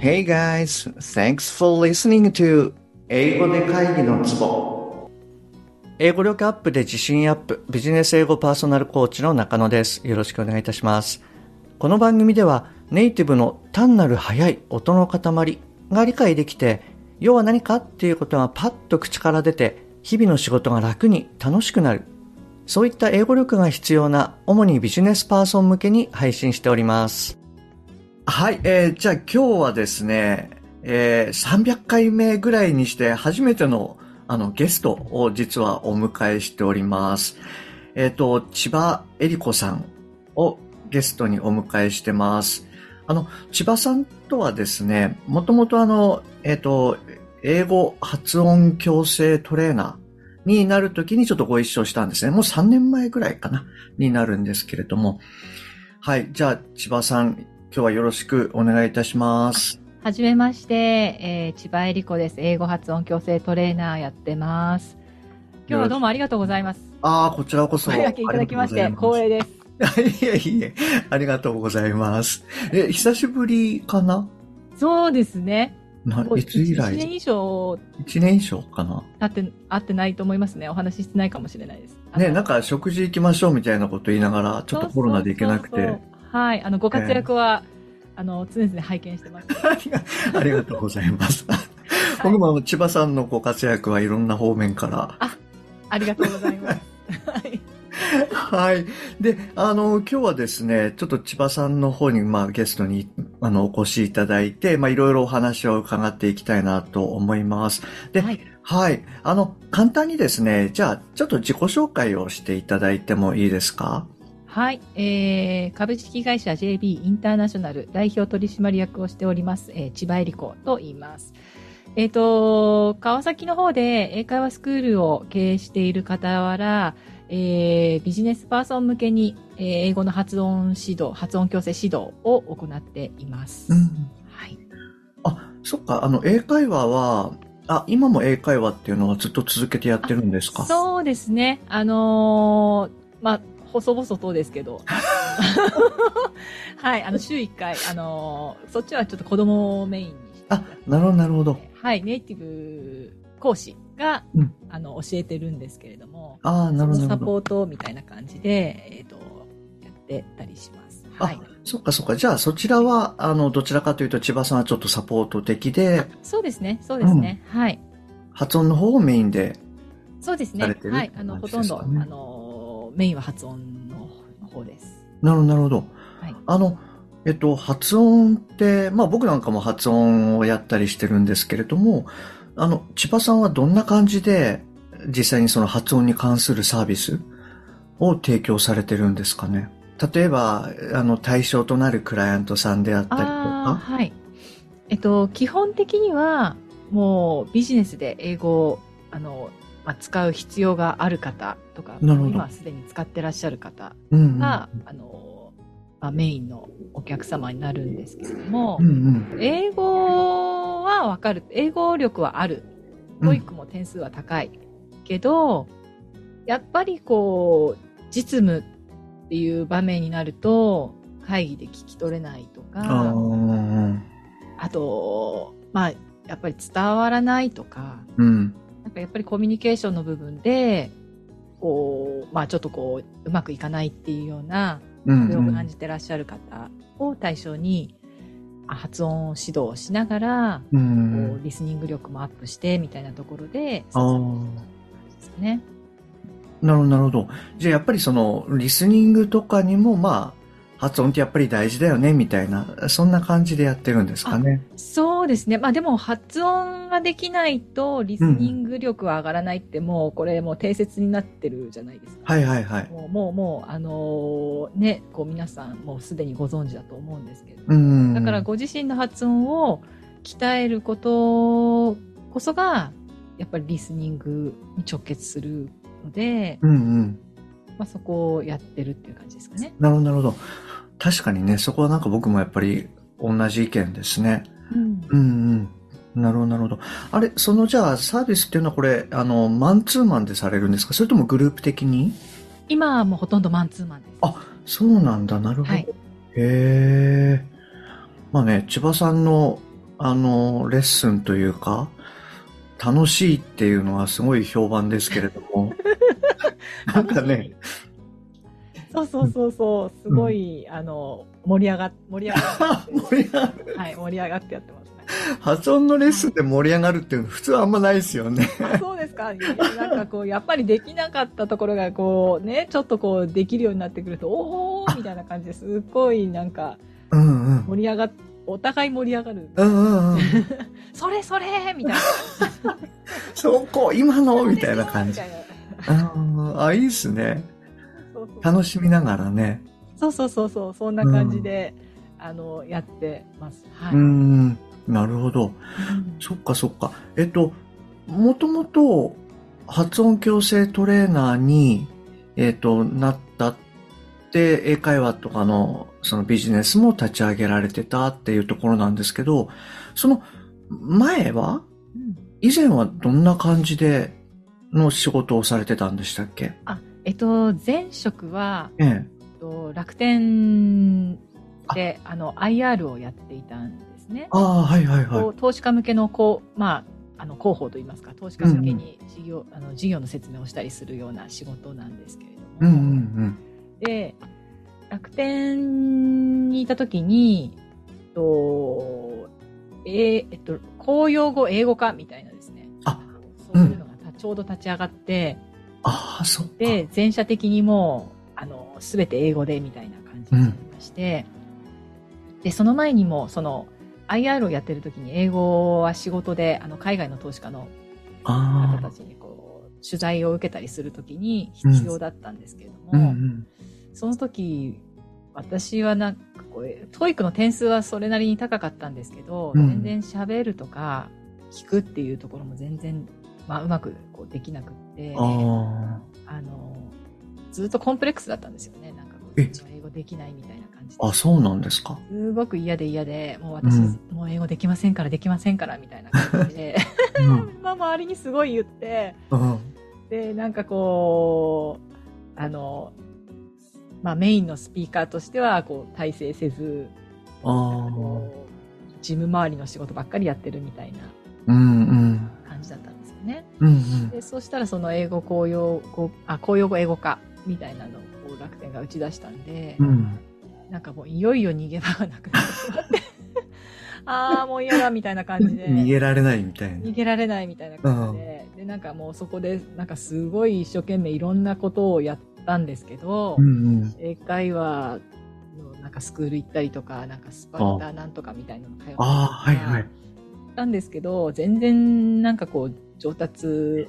Hey guys, thanks for listening to 英語で会議のツボ。英語力アップで自信アップビジネス英語パーソナルコーチの中野です。よろしくお願いいたします。この番組ではネイティブの単なる速い音の塊が理解できて要は何かっていうことがパッと口から出て日々の仕事が楽に楽しくなる。そういった英語力が必要な主にビジネスパーソン向けに配信しております。はい、えー、じゃあ今日はですねえー、300回目ぐらいにして初めてのあのゲストを実はお迎えしております。えっ、ー、と、千葉恵里子さんをゲストにお迎えしてます。あの、千葉さんとはですね、もともとあの、えっ、ー、と、英語発音矯正トレーナーになるときにちょっとご一緒したんですね。もう3年前ぐらいかな、になるんですけれども。はい。じゃあ、千葉さん、今日はよろしくお願いいたします。はじめまして、えー、千葉恵里子です。英語発音矯正トレーナーやってます。今日はどうもありがとうございます。ああ、こちらこそ。おいただきまして、光栄です。いえいえ、ありがとうございます。え、久しぶりかな？そうですね。ないつ以来 ?1 年以上。1年以上かな？会って、会ってないと思いますね。お話ししてないかもしれないです。ね、なんか食事行きましょうみたいなこと言いながら、ちょっとコロナで行けなくて。そうそうそうはい、あの、ご活躍は、えーあの、常々拝見してます。ありがとうございます。僕も千葉さんのご活躍はいろんな方面から。あ、ありがとうございます。はい。はい。で、あの、今日はですね、ちょっと千葉さんの方に、まあ、ゲストに、あの、お越しいただいて、まあ、いろいろお話を伺っていきたいなと思います。で、はい。はい。あの、簡単にですね、じゃあ、ちょっと自己紹介をしていただいてもいいですか？はい、えー、株式会社 JB インターナショナル代表取締役をしております、えー、千葉恵里子と言います。えっ、ー、と、川崎の方で英会話スクールを経営している傍ら、えー、ビジネスパーソン向けに、えー、英語の発音指導、発音矯正指導を行っています。うん、はい。あ、そっか、あの、英会話は、あ、今も英会話っていうのはずっと続けてやってるんですか？そうですね。あのー、まあ、細々とですけど。はい、あの、週1回、あのー、そっちはちょっと子供をメインにして。あ、なるほど、なるほど。はい、ネイティブ講師が、うん、あの、教えてるんですけれども、あなるほど。サポートみたいな感じで、えっ、ー、と、やってたりします。はい。そっかそっか。じゃあそちらは、あの、どちらかというと千葉さんはちょっとサポート的で。そうですね、そうですね。うん、はい。発音の方をメインで。そうですね。はい。あの、ほとんど、あの、メインは発音の方です。なるほど、なるほど。はい、あの、えっと、発音って、まあ僕なんかも発音をやったりしてるんですけれども、あの、千葉さんはどんな感じで実際にその発音に関するサービスを提供されてるんですかね？例えば、あの、対象となるクライアントさんであったりとか。はい。えっと、基本的には、もうビジネスで英語を、あの、まあ、使う必要がある方とか、今すでに使ってらっしゃる方が、うんうん、あの、まあ、メインのお客様になるんですけれども、うんうん、英語はわかる。英語力はある。TOEIC も点数は高い。けど、やっぱりこう、実務っていう場面になると、会議で聞き取れないとか、あと、まあ、やっぱり伝わらないとか、うん、なんかやっぱりコミュニケーションの部分で、こう、まあちょっとこう、うまくいかないっていうような、不を感じてらっしゃる方を対象に、発音指導をしながら、こうリスニング力もアップしてみたいなところで、そうですね。なるほど、なるほど。じゃあやっぱりその、リスニングとかにも、まあ、発音ってやっぱり大事だよね、みたいな、そんな感じでやってるんですかね。そうですね。まあでも発音ができないとリスニング力は上がらないって、もうこれもう定説になってるじゃないですか。はいはいはい。もう、もう、もうあのー、ね、こう皆さんもうすでにご存知だと思うんですけど。うんだからご自身の発音を鍛えることこそが、やっぱりリスニングに直結するので、うんうん。まあそこをやってるっていう感じですかね。なるほど、なるほど。確かにね、そこはなんか僕もやっぱり同じ意見ですね。うん。うんうん。なるほど、なるほど。あれ、そのじゃあサービスっていうのはこれ、あの、マンツーマンでされるんですか？それともグループ的に？今はもうほとんどマンツーマンです。あ、そうなんだ、なるほど。はい、へえ。まあね、千葉さんのあの、レッスンというか、楽しいっていうのはすごい評判ですけれども。なんかね。そうそうそうそう、すごい、うん、あの、盛り上が、盛り上が。盛り上がる。はい、盛り上がってやってます。発音のレッスンで盛り上がるっていうの普通はあんまないですよね。そうですか。なんかこう、やっぱりできなかったところがこうね、ちょっとこうできるようになってくると、おーみたいな感じですっごいなんか、盛り上がっ、お互い盛り上がる。うんうんうん。それそれみたいな。そこ、今の？みたいな感じ。あ、いいっすね。楽しみながらね。そうそうそうそう、そんな感じで、うん、あの、やってます。はい。うんなるほど。うん、そっかそっか。えっと、もともと発音矯正トレーナーに、えっと、なったって、英会話とかのそのビジネスも立ち上げられてたっていうところなんですけど、その前は、以前はどんな感じでの仕事をされてたんでしたっけ？あ、えっと、前職は、ええ、楽天で、あの、IR をやっていたんですね。ああ、はいはいはい。投資家向けの、こう、まあ、あの、広報といいますか、投資家向けに事業、うん、あの事業の説明をしたりするような仕事なんですけれども。うんうんうん、で、楽天にいたときに、と、えー、えっと、公用語英語化みたいなですね。あ、そういうのがちょうど立ち上がって、ああ、そっで、全社的にもう、あの、すべて英語でみたいな感じになりまして、うん、で、その前にも、その、IR をやってる時に英語は仕事で、あの、海外の投資家の方たちにこう、取材を受けたりするときに必要だったんですけれども、うん。うんうん、その時、私はなんかこう、 TOEIC の点数はそれなりに高かったんですけど、うん、全然喋るとか聞くっていうところも全然、まあ、うまくこうできなくって、あの、ずっとコンプレックスだったんですよね。なんかこう、英語できないみたいな感じで。あ、そうなんですか。すごく嫌で嫌で、もう私、うん、もう英語できませんからできませんからみたいな感じで、うん、まあ周りにすごい言って、うん、で、なんかこう、あの、まあメインのスピーカーとしては、こう、体制せず、あ事務周りの仕事ばっかりやってるみたいな感じだったんですよね。うんうん、でそしたらその英語公用語、あ、公用語英語化みたいなのを楽天が打ち出したんで、うん、なんかもういよいよ逃げ場がなくなってしまって。ああ、もう嫌だみたいな感じで。逃げられないみたいな。逃げられないみたいな感じで。で、なんかもうそこで、なんかすごい一生懸命いろんなことをやったんですけど、うんうん、英会話のなんかスクール行ったりとか、なんかスパルタなんとかみたいなの通ったりとか。あはいはい。たんですけど、全然なんかこう上達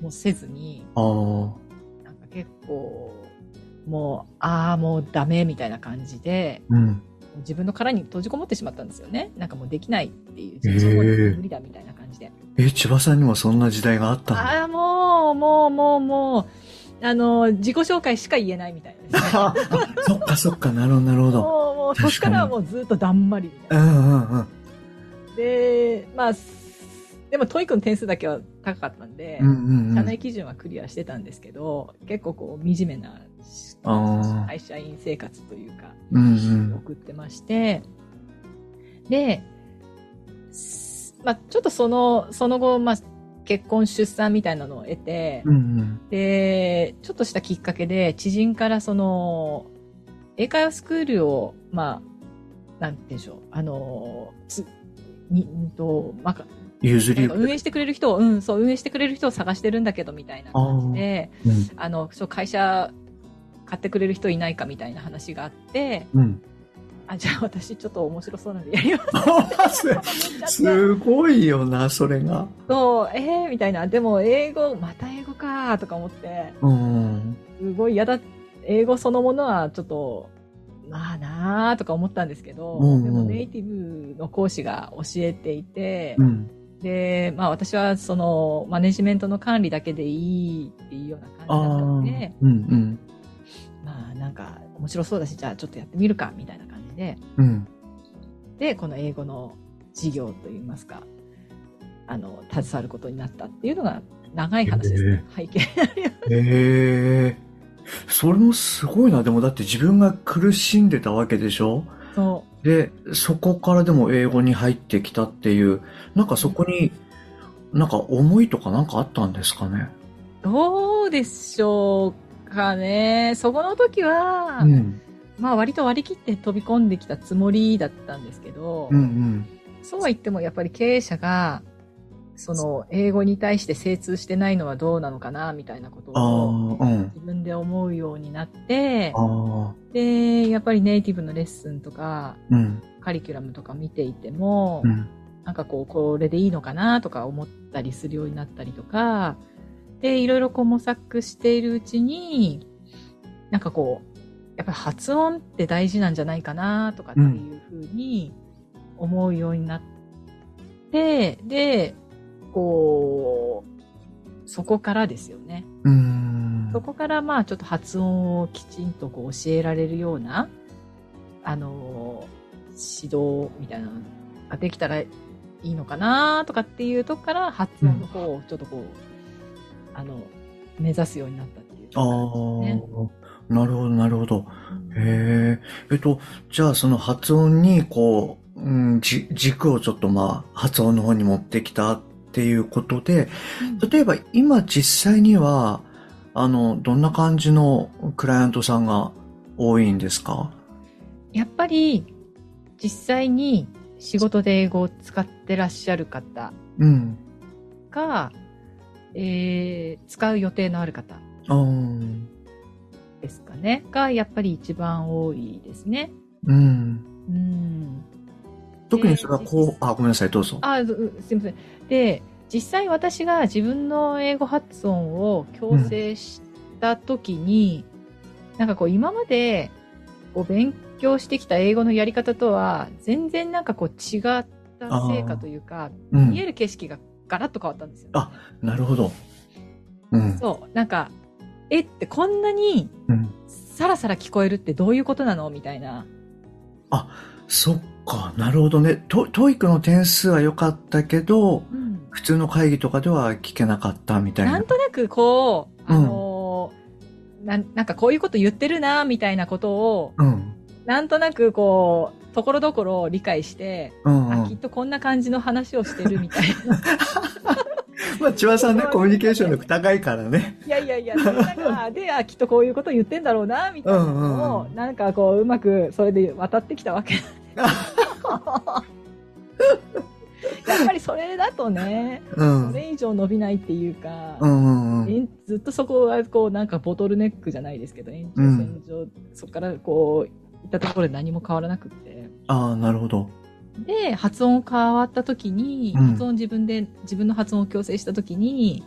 もせずに、なんか結構、もう、ああ、もうダメみたいな感じで、うん、自分の殻に閉じこもってしまったんですよね。なんかもうできないっていう、自分無理だみたいな感じで。えー、千葉さんにもそんな時代があったの？ああ、もう、もう、もう、もう、あの、自己紹介しか言えないみたいな、ね、そっかそっか、なるほど、なるほど。もう、もう、そっからはもうずっとだんまりみたいな。うんうんうん。で、まあ、でも TOEIC の点数だけは高かったんで、うんうんうん、社内基準はクリアしてたんですけど、結構こう、惨めな会社員生活というか、うんうん、送ってまして、で、まあ、ちょっとその、その後、まあ、結婚、出産みたいなのを経て、うんうん、で、ちょっとしたきっかけで、知人からその、英会話スクールを、まあ、なんてうんでしょう、あの、つ、に、んと、まあ、譲り運営してくれる人を、うん、そう、運営してくれる人を探してるんだけど、みたいな感じで、あうん、あの、そう、会社買ってくれる人いないかみたいな話があって、うん、あ、じゃあ私ちょっと面白そうなんでやります。すごいよな、それが。そう、ええー、みたいな。でも英語、また英語かとか思って、うん、すごい嫌だ、英語そのものはちょっと、まあなあとか思ったんですけど、うんうん、でもネイティブの講師が教えていて、うんで、まあ私はそのマネジメントの管理だけでいいっていうような感じだったので、うんうん、まあなんか面白そうだし、じゃあちょっとやってみるかみたいな感じで、うん、で、この英語の授業といいますか、あの、携わることになったっていうのが長い話です。ね、背景になります。へそれもすごいな。でもだって自分が苦しんでたわけでしょ？そう。で、そこからでも英語に入ってきたっていう、なんかそこに、なんか思いとかなんかあったんですかね？どうでしょうかね。そこの時は、うん、まあ割と割り切って飛び込んできたつもりだったんですけど、うんうん、そうは言ってもやっぱり経営者が、その英語に対して精通してないのはどうなのかなみたいなことを自分で思うようになって、で、やっぱりネイティブのレッスンとか、うん、カリキュラムとか見ていても、うん、なんかこう、これでいいのかなとか思ったりするようになったりとか、で、いろいろこう模索しているうちに、なんかこう、やっぱり発音って大事なんじゃないかなとかっていうふうに思うようになって、うん、で、こう、そこからですよね。そこからまあちょっと発音をきちんとこう教えられるような、あの、指導みたいなのができたらいいのかなとかっていうとこから発音の方をちょっとこう、うん、あの、目指すようになったっていう感じですね。なるほど、なるほど。へえ。えっと、じゃあその発音に、こう、うん、じ、軸をちょっとまあ、発音の方に持ってきたっていうことで、例えば今実際には、あの、どんな感じのクライアントさんが多いんですか？やっぱり、実際に仕事で英語を使ってらっしゃる方が、うん、えー、使う予定のある方。ですかね。が、やっぱり一番多いですね。うん。うん。特にそれはこう、あ、ごめんなさい、どうぞ。あ、すみません。で、実際私が自分の英語発音を矯正した時に、うん、なんかこう今までこう勉強してきた英語のやり方とは全然なんかこう違った成果というか、うん、見える景色がガラッと変わったんですよ、ね、あ、なるほど。うん。そう。なんか、えってこんなに、さらさら聞こえるってどういうことなの？みたいな。あ、そっか、なるほどね。ト、 TOEIC の点数は良かったけど、うん、普通の会議とかでは聞けなかったみたいな。なんとなくこう、あのーうん、な、なんかこういうこと言ってるな、みたいなことを、うん、なんとなくこう、ところどころ理解して、うんうん、あ、きっとこんな感じの話をしてるみたいな。まあ、千葉さんね、コミュニケーション力高いからね。いやいやいや、なんか、で、あ、きっとこういうこと言ってんだろうな、みたいなのを、うんうん、なんかこう、うまく、それで渡ってきたわけ。やっぱりそれだとね、うん、それ以上伸びないっていうか、うんうんうん、ずっとそこがこうなんかボトルネックじゃないですけど、延長線上、うん、そこからこう、行ったところで何も変わらなくって。ああ、なるほど。で、発音変わった時に、発音自分で、自分の発音を矯正した時に、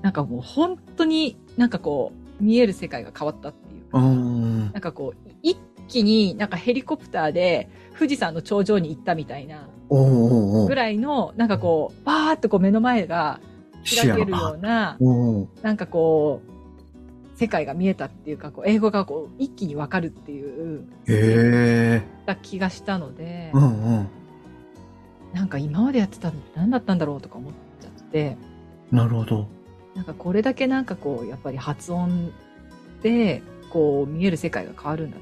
なんかもう本当になんかこう、見える世界が変わったっていうか、なんかこう、一気になんかヘリコプターで富士山の頂上に行ったみたいな、ぐらいの、なんかこう、バーっとこう目の前が開けるような、なんかこう、世界が見えたっていうか、こう英語がこう一気にわかるっていう、へた気がしたので、うんうん、なんか今までやってたの何だったんだろうとか思っちゃって。なるほど。なんかこれだけなんかこう、やっぱり発音で、こう見える世界が変わるんだっ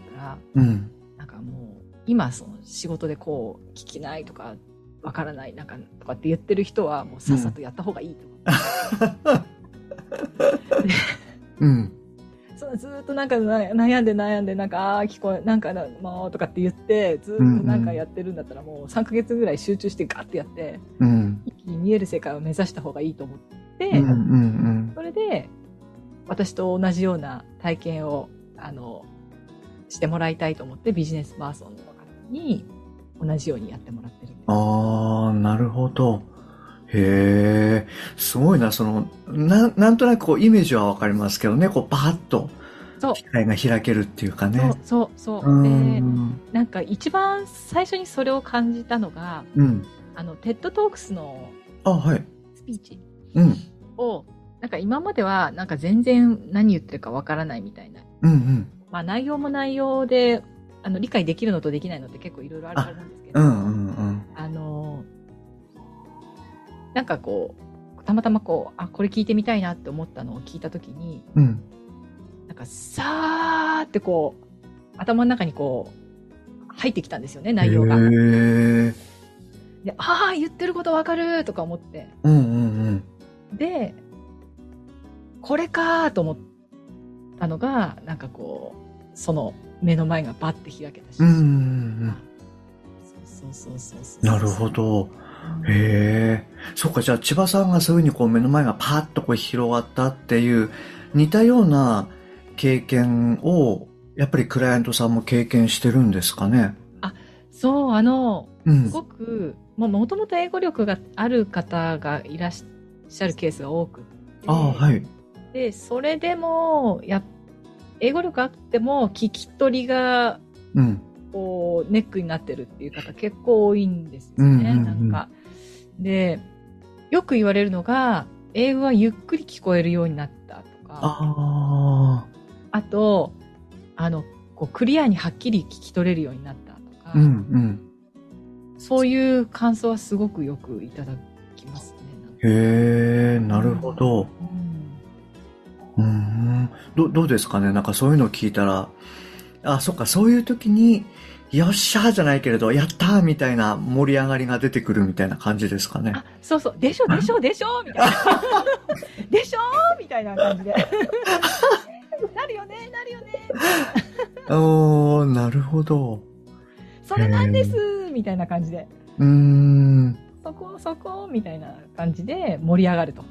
うん、なんかもう、今その仕事でこう、聞きないとか、わからない、なんか、とかって言ってる人は、もうさっさとやった方がいいとか。うん。うんそうずっとなんか悩んで悩んで、なんか、ああ、聞こえ、なんか、もうとかって言って、ずっとなんかやってるんだったら、もう3ヶ月ぐらい集中してガッてやって、うん、一気に見える世界を目指した方がいいと思って、うんうんうん、それで、私と同じような体験を、あの、してもらいたいと思って、ビジネスパーソンの方に、同じようにやってもらってる。ああ、なるほど。へえ、すごいな、その、な、なんとなくこうイメージはわかりますけどね、こうバーッと、視界が開けるっていうかね。そう、そう、そう。で、なんか一番最初にそれを感じたのが、うん、あの、 TED Talks の、あ、はい。スピーチを、なんか今までは、なんか全然何言ってるかわからないみたいな。うんうん。まあ内容も内容で、あの、理解できるのとできないのって結構いろいろあるからなんですけど、うんうんうん。あの、なんかこう、たまたまこう、あ、これ聞いてみたいなって思ったのを聞いたときに、うん、なんかさーってこう、頭の中にこう、入ってきたんですよね、内容が。で、ああ、言ってることわかるとか思って。うんうんうん。で、これかと思ったのが、なんかこう、その目の前がバッて開けたし。うんうんうん。そうそうそうそうなるほど。へえ。そうか、じゃあ千葉さんがそういうふうにこう目の前がパーッとこう広がったっていう似たような経験をやっぱりクライアントさんも経験してるんですかね？あ、そう、あの、うん、すごく、もともと英語力がある方がいらっしゃるケースが多くて。あはい。で、それでも、や、英語力あっても聞き取りが、うん。こう、ネックになってるっていう方結構多いんですよね、うんうんうん、なんか。で、よく言われるのが、英語はゆっくり聞こえるようになったとか。ああと、あの、こう、クリアにはっきり聞き取れるようになったとか。うんうん。そういう感想はすごくよくいただきますね。へえ、なるほど。うん。うんど、どうですかね？なんかそういうのを聞いたら、あ、そっか、そういう時に、よっしゃーじゃないけれど、やったーみたいな盛り上がりが出てくるみたいな感じですかね？あ、そうそう、でしょ、でしょ、でしょみたいな。でしょみたいな感じで。なるよね、なるよね。おー、なるほど。それなんですみたいな感じで。うん。そこ、そこみたいな感じで盛り上がると。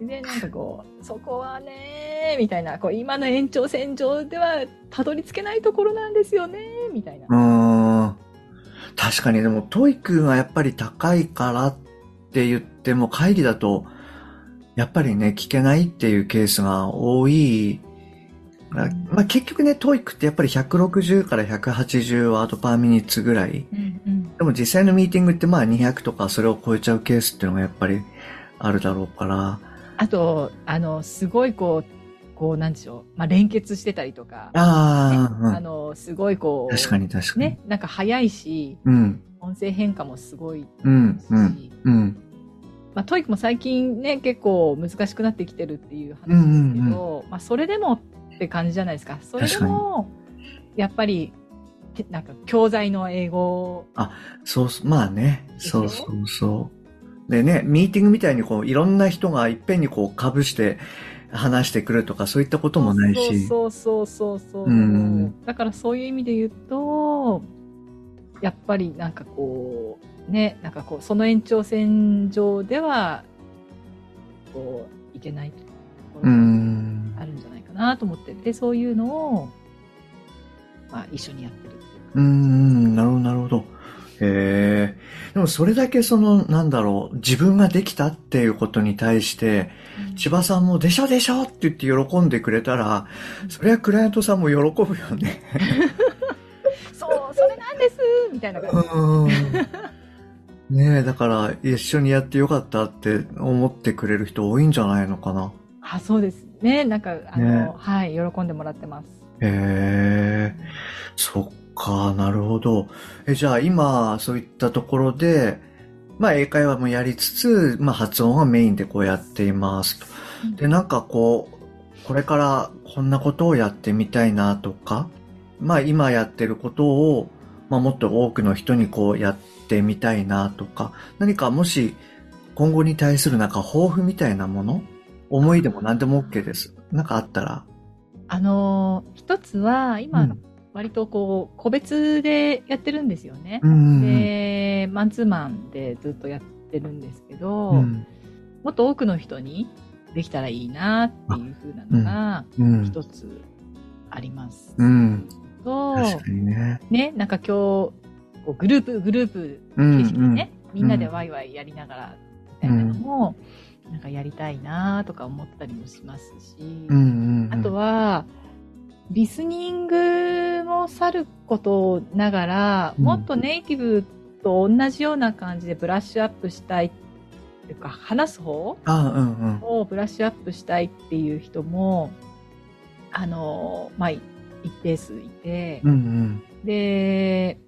で、なんかこう、そこはね、みたいな、こう、今の延長線上ではたどり着けないところなんですよね、みたいな。うん。確かに、でも、 TOEIC がやっぱり高いからって言っても、会議だと、やっぱりね、聞けないっていうケースが多い。まあ、結局ね、 TOEIC ってやっぱり160から180 word per minutes ぐらい。うんうん、でも実際のミーティングってまあ200とかそれを超えちゃうケースっていうのがやっぱりあるだろうから。あと、あの、すごいこう、こう、なんでしょう。まあ、連結してたりとか。ああ、ねうん、あの、すごいこう。確かに確かに。ね、なんか早いし、うん、音声変化もすごいし、うん、うん、うん。まあ、 TOEIC も最近ね、結構難しくなってきてるっていう話ですけど、うんうんうん、まあ、それでもって感じじゃないですか。それでも、やっぱり、なんか教材の英語。あ、そう、まあね。そうそうそう。でね、ミーティングみたいにこう、いろんな人がいっぺんにこう、被して話してくるとか、そういったこともないし。そうそうそうそう。うん、だからそういう意味で言うと、やっぱりなんかこう、ね、なんかこう、その延長線上では、こう、いけないところがあるんじゃないかなと思ってで、そういうのを、まあ、一緒にやってるっていううん、なるほど、なるほど。へえ。でもそれだけその、なんだろう、自分ができたっていうことに対して、うん、千葉さんもでしょでしょって言って喜んでくれたら、それはクライアントさんも喜ぶよね。そう、それなんですみたいな感じ。うんねえ、だから一緒にやってよかったって思ってくれる人多いんじゃないのかな。あ、そうですね。なんか、あの、ね、はい、喜んでもらってます。へえ、そっか、なるほど。え、じゃあ今、そういったところで、まあ英会話もやりつつ、まあ発音はメインでこうやっていますと。で、なんかこう、これからこんなことをやってみたいなとか、まあ今やってることを、まあもっと多くの人にこうやってみたいなとか、何かもし今後に対するなんか抱負みたいなもの思いでも何でも OK です。なんかあったら。あのー、一つは、今、うん、割とこう、個別でやってるんですよね。うん、で、マンツーマンでずっとやってるんですけど、うん、もっと多くの人にできたらいいなっていうふうなのが、一つあります。うん。と、ね、ね、なんか今日、こうグループ、グループ形式でね、みんなでワイワイやりながら、みたいなのも、なんかやりたいなとか思ったりもしますし、あとは、リスニングもさることながら、もっとネイティブと同じような感じでブラッシュアップしたいっていうか、話す方をブラッシュアップしたいっていう人も、あの、まあ、一定数いて、うんうん、で、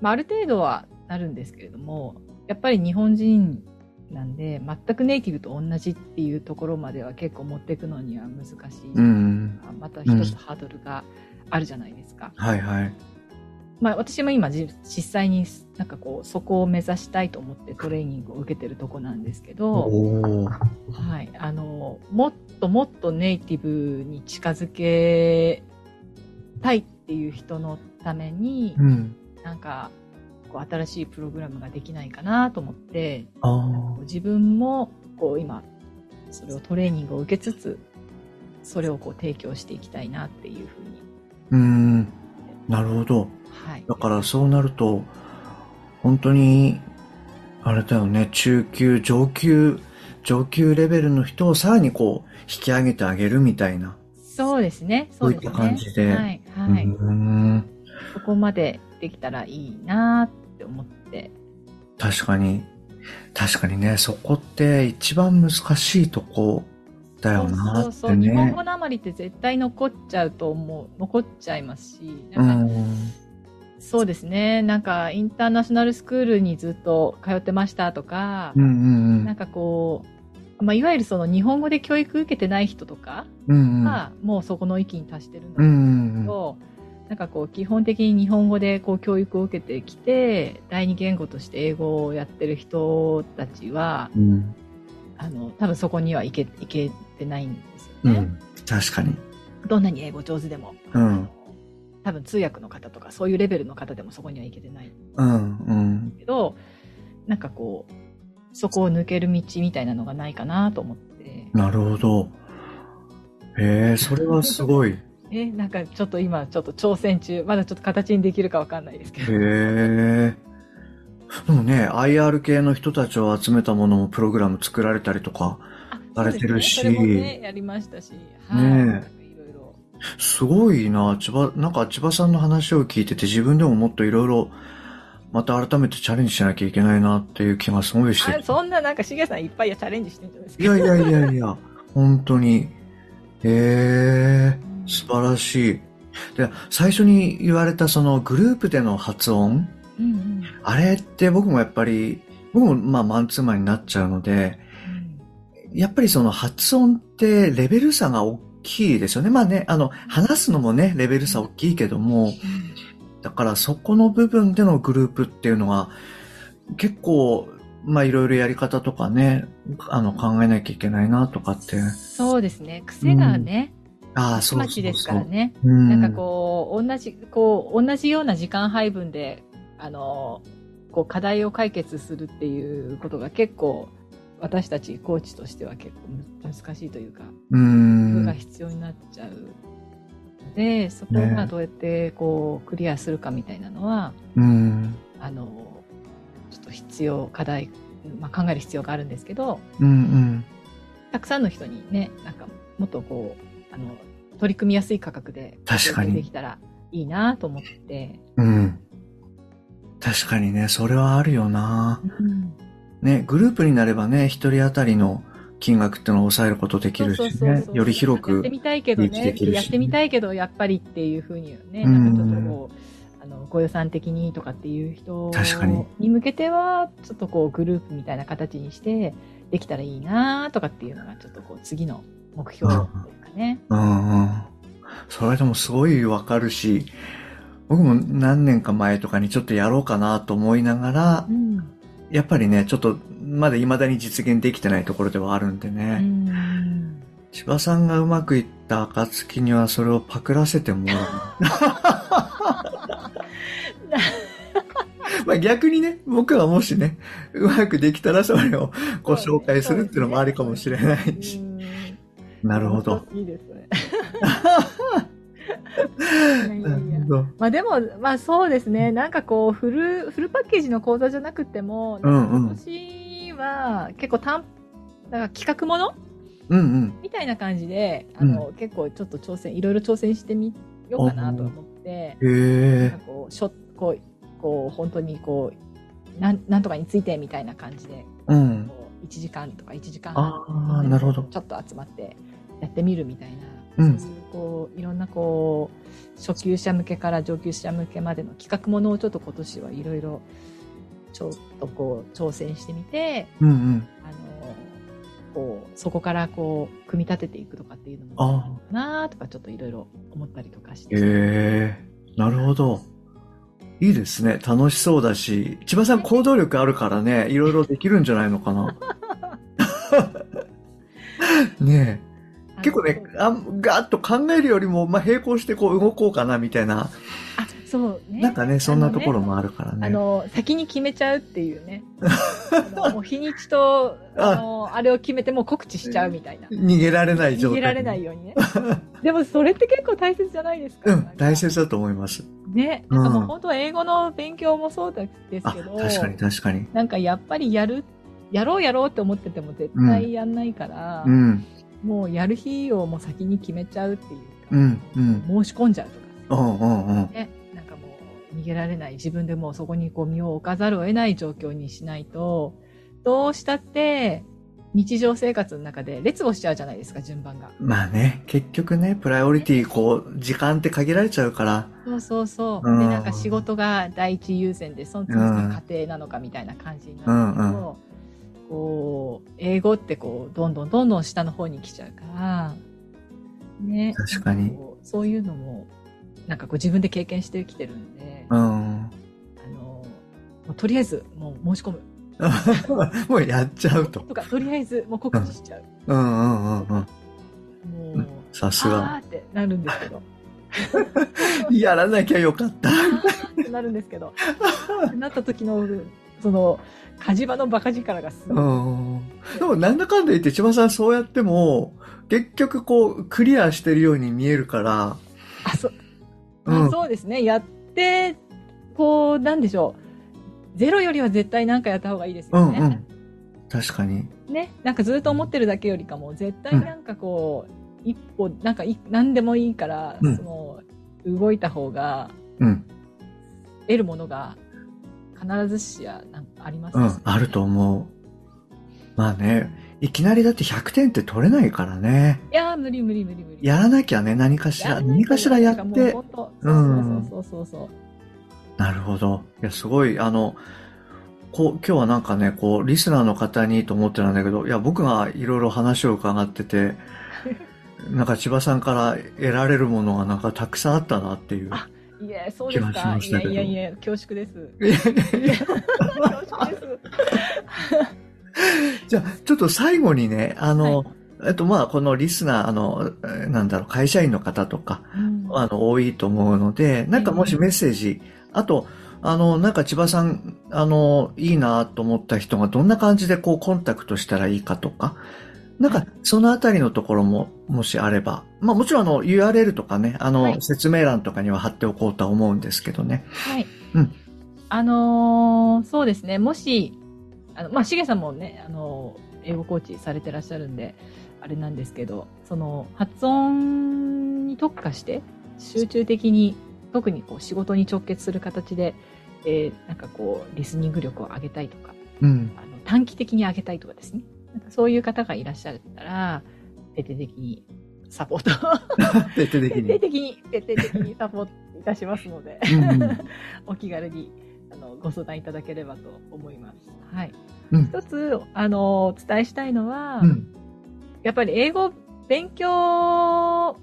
まあ、ある程度はなるんですけれども、やっぱり日本人なんで、全くネイティブと同じっていうところまでは結構持っていくのには難しい。うん、また一つハードルがあるじゃないですか。はいはい。まあ私も今実際になんかこうそこを目指したいと思ってトレーニングを受けてるとこなんですけど、はい、あのもっともっとネイティブに近づけたいっていう人のために、うん、なんかこう新しいプログラムができないかなと思って自分もこう今それをトレーニングを受けつつそれをこう提供していきたいなっていうふうにうんなるほどはい、だからそうなると、本当に、あれだよね、中級、上級、上級レベルの人をさらにこう、引き上げてあげるみたいな。そうですね。そういった感じで。はい、はい。そこまでできたらいいなって思って。確かに。確かにね、そこって一番難しいとこだよなって、ね、そうそうそう。日本語なまりって絶対残っちゃうと思う。残っちゃいますし。なんか、そうですね。なんか、インターナショナルスクールにずっと通ってましたとか、うんうんうん、なんかこう、まあ、いわゆるその日本語で教育受けてない人とかが、もうそこの域に達してるんだけど、うんうんなんかこう、基本的に日本語でこう教育を受けてきて、第二言語として英語をやってる人たちは、うん、あの、多分そこにはいけ、いけてないんですよね。うん、確かに。どんなに英語上手でも。うん。多分通訳の方とかそういうレベルの方でもそこには行けてない。うんうん。けど、なんかこう、そこを抜ける道みたいなのがないかなと思って。なるほど。へえ、それはすごい。え、なんかちょっと今ちょっと挑戦中、まだちょっと形にできるかわかんないですけど。へえ。でもね、IR 系の人たちを集めたものもプログラム作られたりとかされてるし。そ、ね、ね、やりましたし。はい、ねすごいな。千葉、なんか千葉さんの話を聞いてて自分でももっといろいろまた改めてチャレンジしなきゃいけないなっていう気がすごいして。そんななんかしげさんいっぱいチャレンジしてんじゃないですか。いやいやいやいや、本当に。へえー、素晴らしい。で、最初に言われたそのグループでの発音、うんうん、あれって僕もやっぱり、僕もまあマンツーマンになっちゃうので、うん、やっぱりその発音ってレベル差が大きいですよね。まあね、あの、話すのもね、レベル差大きいけども、だからそこの部分でのグループっていうのは、結構、まあいろいろやり方とかね、あの考えなきゃいけないなとかって。そうですね。癖がね、うん、ああ、そうそうそう。ですからね。うん、なんかこう、同じ、こう、同じような時間配分で、あの、こう課題を解決するっていうことが結構私たちコーチとしては結構難しいというか、工夫が必要になっちゃうので、そこをまあどうやってこうクリアするかみたいなのは、ね、あの、ちょっと必要、課題、まあ、考える必要があるんですけど、うんうん、たくさんの人にね、なんかもっとこう、あの、取り組みやすい価格で確かにできたらいいなと思って。うん。確かにね、それはあるよな。うんね、グループになればね、一人当たりの金額っていうのを抑えることできるしね、より広く。やってみたいけどね、やってみたいけど、やっぱりっていうふうにね、なんかちょっとこう、あの、ご予算的にとかっていう人に向けては、ちょっとこう、グループみたいな形にして、できたらいいなとかっていうのが、ちょっとこう、次の目標というかね。うん、うん。それでもすごいわかるし、僕も何年か前とかにちょっとやろうかなと思いながら、うんやっぱりね、ちょっと、まだ未だに実現できてないところではあるんでね。千葉さんがうまくいった暁にはそれをパクらせてもらう。まあ逆にね、僕はもしね、うまくできたらそれをご紹介するっていうのもありかもしれないし。なるほど。いいですね。まあでも、まあそうですね。なんかこう、フル、フルパッケージの講座じゃなくても、今年は結構単、なんか企画ものうんうん。みたいな感じで、あの、うん、結構ちょっと挑戦、いろいろ挑戦してみようかなと思って、へなんかこう、しょ、こう、こう、本当にこう、なん、なんとかについてみたいな感じで、うん。1時間とか1時間半、あなるほど。ちょっと集まってやってみるみたいなうん、こういろんなこう初級者向けから上級者向けまでの企画ものをちょっと今年はいろいろちょっとこう挑戦してみて、うんうん、あのこうそこからこう組み立てていくとかっていうのもいいなとかちょっといろいろ思ったりとかして。へえー、なるほど。いいですね。楽しそうだし、千葉さん行動力あるからね、いろいろできるんじゃないのかな。ねえ。結構ね、あガーッと考えるよりも、まあ、並行してこう動こうかなみたいな。あ、そうね。なんかね、そんなところもあるからね。あの、ね、先に決めちゃうっていうね。もう日にちと、あの、あれを決めてもう告知しちゃうみたいな。逃げられない状態。逃げられないようにね。でもそれって結構大切じゃないですか。うん、大切だと思います。ね。なんかもう本当は英語の勉強もそうですけど。確かに確かに。なんかやっぱりやる、やろうやろうって思ってても絶対やんないから、うん、もうやる日をもう先に決めちゃうっていうか、うんうん、申し込んじゃうとか。うんうんうん。ね。なんかもう逃げられない、自分でもうそこにこう身を置かざるを得ない状況にしないと、どうしたって日常生活の中で列をしちゃうじゃないですか、順番が。まあね、結局ね、プライオリティ、こう、時間って限られちゃうから。そうそうそう。うん、で、なんか仕事が第一優先で、その次が家庭なのかみたいな感じになるけど、うんうん、こう、英語ってこう、どんどんどんどん下の方に来ちゃうから、ね。確かに。そういうのも、なんかこう自分で経験してきてるんで、うん、あの、とりあえず、もう申し込む。もうやっちゃうと。とか、とりあえずもう告知しちゃう。うんうんうんうん。もう、さすが。あーってなるんですけど。やらなきゃよかった。ってなるんですけど。なった時の、その、火事場のバカ力がすごい。でもなんだかんだ言って千葉さんそうやっても、結局こう、クリアしてるように見えるから。あ、そ、うん、あそうですね。やって、こう、なんでしょう。ゼロよりは絶対何かやった方がいいですよね。うんうん、確かに。ね。なんかずっと思ってるだけよりかも、絶対なんかこう、うん、一歩、なんかい、何でもいいから、うん、その、動いた方が、うん。得るものが、必ずしや、なんかあります、ね、うん、あると思う。まあね、いきなりだって100点って取れないからね。いや無理無理無理無理。やらなきゃね、何かしら、何かしらやって。そうそうそうそう。なるほど。いや、すごい、あの、こう、今日はなんかね、こう、リスナーの方にと思ってたんだけど、いや、僕がいろいろ話を伺ってて、なんか千葉さんから得られるものがなんかたくさんあったなっていう。あ、いえ、そうですか。いやいやいや、恐縮です。恐縮です。じゃあ、ちょっと最後にね、あの、はいえっと、まあ、このリスナー、あの、なんだろう、会社員の方とか、うん、あの、多いと思うので、なんかもしメッセージ、あと、あの、なんか千葉さん、あの、いいなと思った人がどんな感じでこうコンタクトしたらいいかとか、なんか、そのあたりのところも、もしあれば。まあもちろんあの URL とかね、あの、はい、説明欄とかには貼っておこうとは思うんですけどね。はい。うん。あのー、そうですね。もし、あの、まあ、しげさんもね、あのー、英語コーチされてらっしゃるんで、あれなんですけど、その、発音に特化して、集中的に特にこう仕事に直結する形で、えー、なんかこう、リスニング力を上げたいとか、うん、あの短期的に上げたいとかですね。なんかそういう方がいらっしゃったら、徹底的にサポート 徹底的に。徹底的に、徹底的にサポートいたしますので お気軽にあのご相談いただければと思います。はい。うん、一つ、あの、お伝えしたいのは、うん、やっぱり英語勉強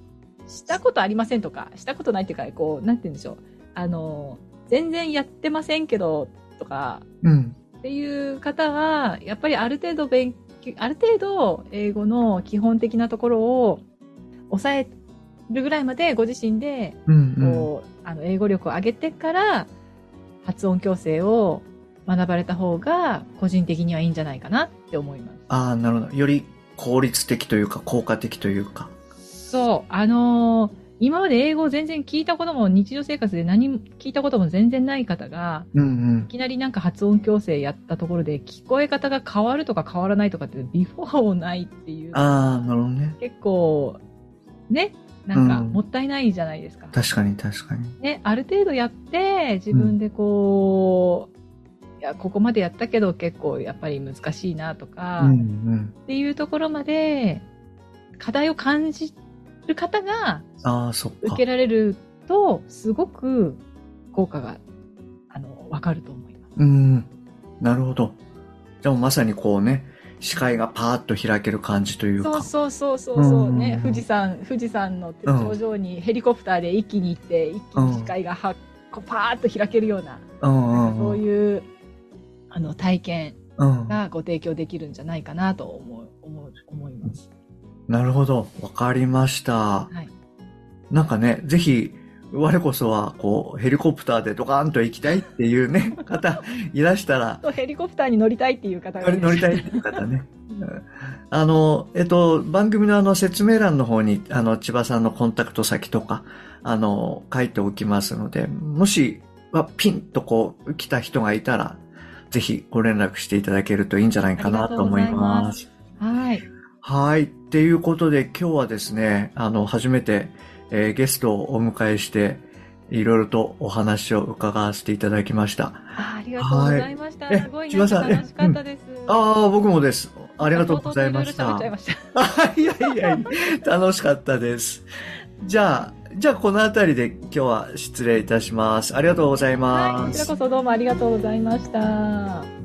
したことありませんとか、したことないっていうか、こう、なんて言うんでしょう。あの、全然やってませんけど、とか、うん、っていう方は、やっぱりある程度勉強、ある程度英語の基本的なところを抑えるぐらいまでご自身で、うんうん、こう、あの、英語力を上げてから、発音矯正を学ばれた方が、個人的にはいいんじゃないかなって思います。ああ、なるほど。より効率的というか、効果的というか。そう、あのー、今まで英語を全然聞いたことも、日常生活で何も聞いたことも全然ない方が、うんうん、いきなりなんか発音矯正やったところで、聞こえ方が変わるとか変わらないとかって、ビフォーもないっていう。ああ、なるほどね。結構、ね、なんか、もったいないじゃないですか、うん。確かに確かに。ね、ある程度やって、自分でこう、うん、いや、ここまでやったけど結構やっぱり難しいなとか、うんうん、っていうところまで、課題を感じる方が、ああ、そっか。受けられると、すごく効果が、あの、わかると思います。うん。なるほど。じゃあまさにこうね、視界がパーッと開ける感じというか。そうそうそうそうね、うん、富士山、富士山の頂上にヘリコプターで一気に行って、一気に視界がは、こうパーッと開けるような、うんうん、そういう、あの、体験がご提供できるんじゃないかなと思う、思う、思います。なるほど。わかりました。はい。なんかね、ぜひ、我こそは、こう、ヘリコプターでドカーンと行きたいっていうね、方、いらしたら。ヘリコプターに乗りたいっていう方が乗りたいっていう方ね。あの、えっと、番組のあの説明欄の方に、あの、千葉さんのコンタクト先とか、あの、書いておきますので、もし、はピンとこう、来た人がいたら、ぜひご連絡していただけるといいんじゃないかなと思います。はい。はい。っていうことで、今日はですね、あの、初めて、えー、ゲストをお迎えして、いろいろとお話を伺わせていただきました。あありがとうございました。はい、すごい楽しかったです。うん、ああ、僕もです。ありがとうございました。い いやいやいや、楽しかったです。じゃあ、じゃあこの辺りで今日は失礼いたします。ありがとうございます。はい、こちらこそどうもありがとうございました。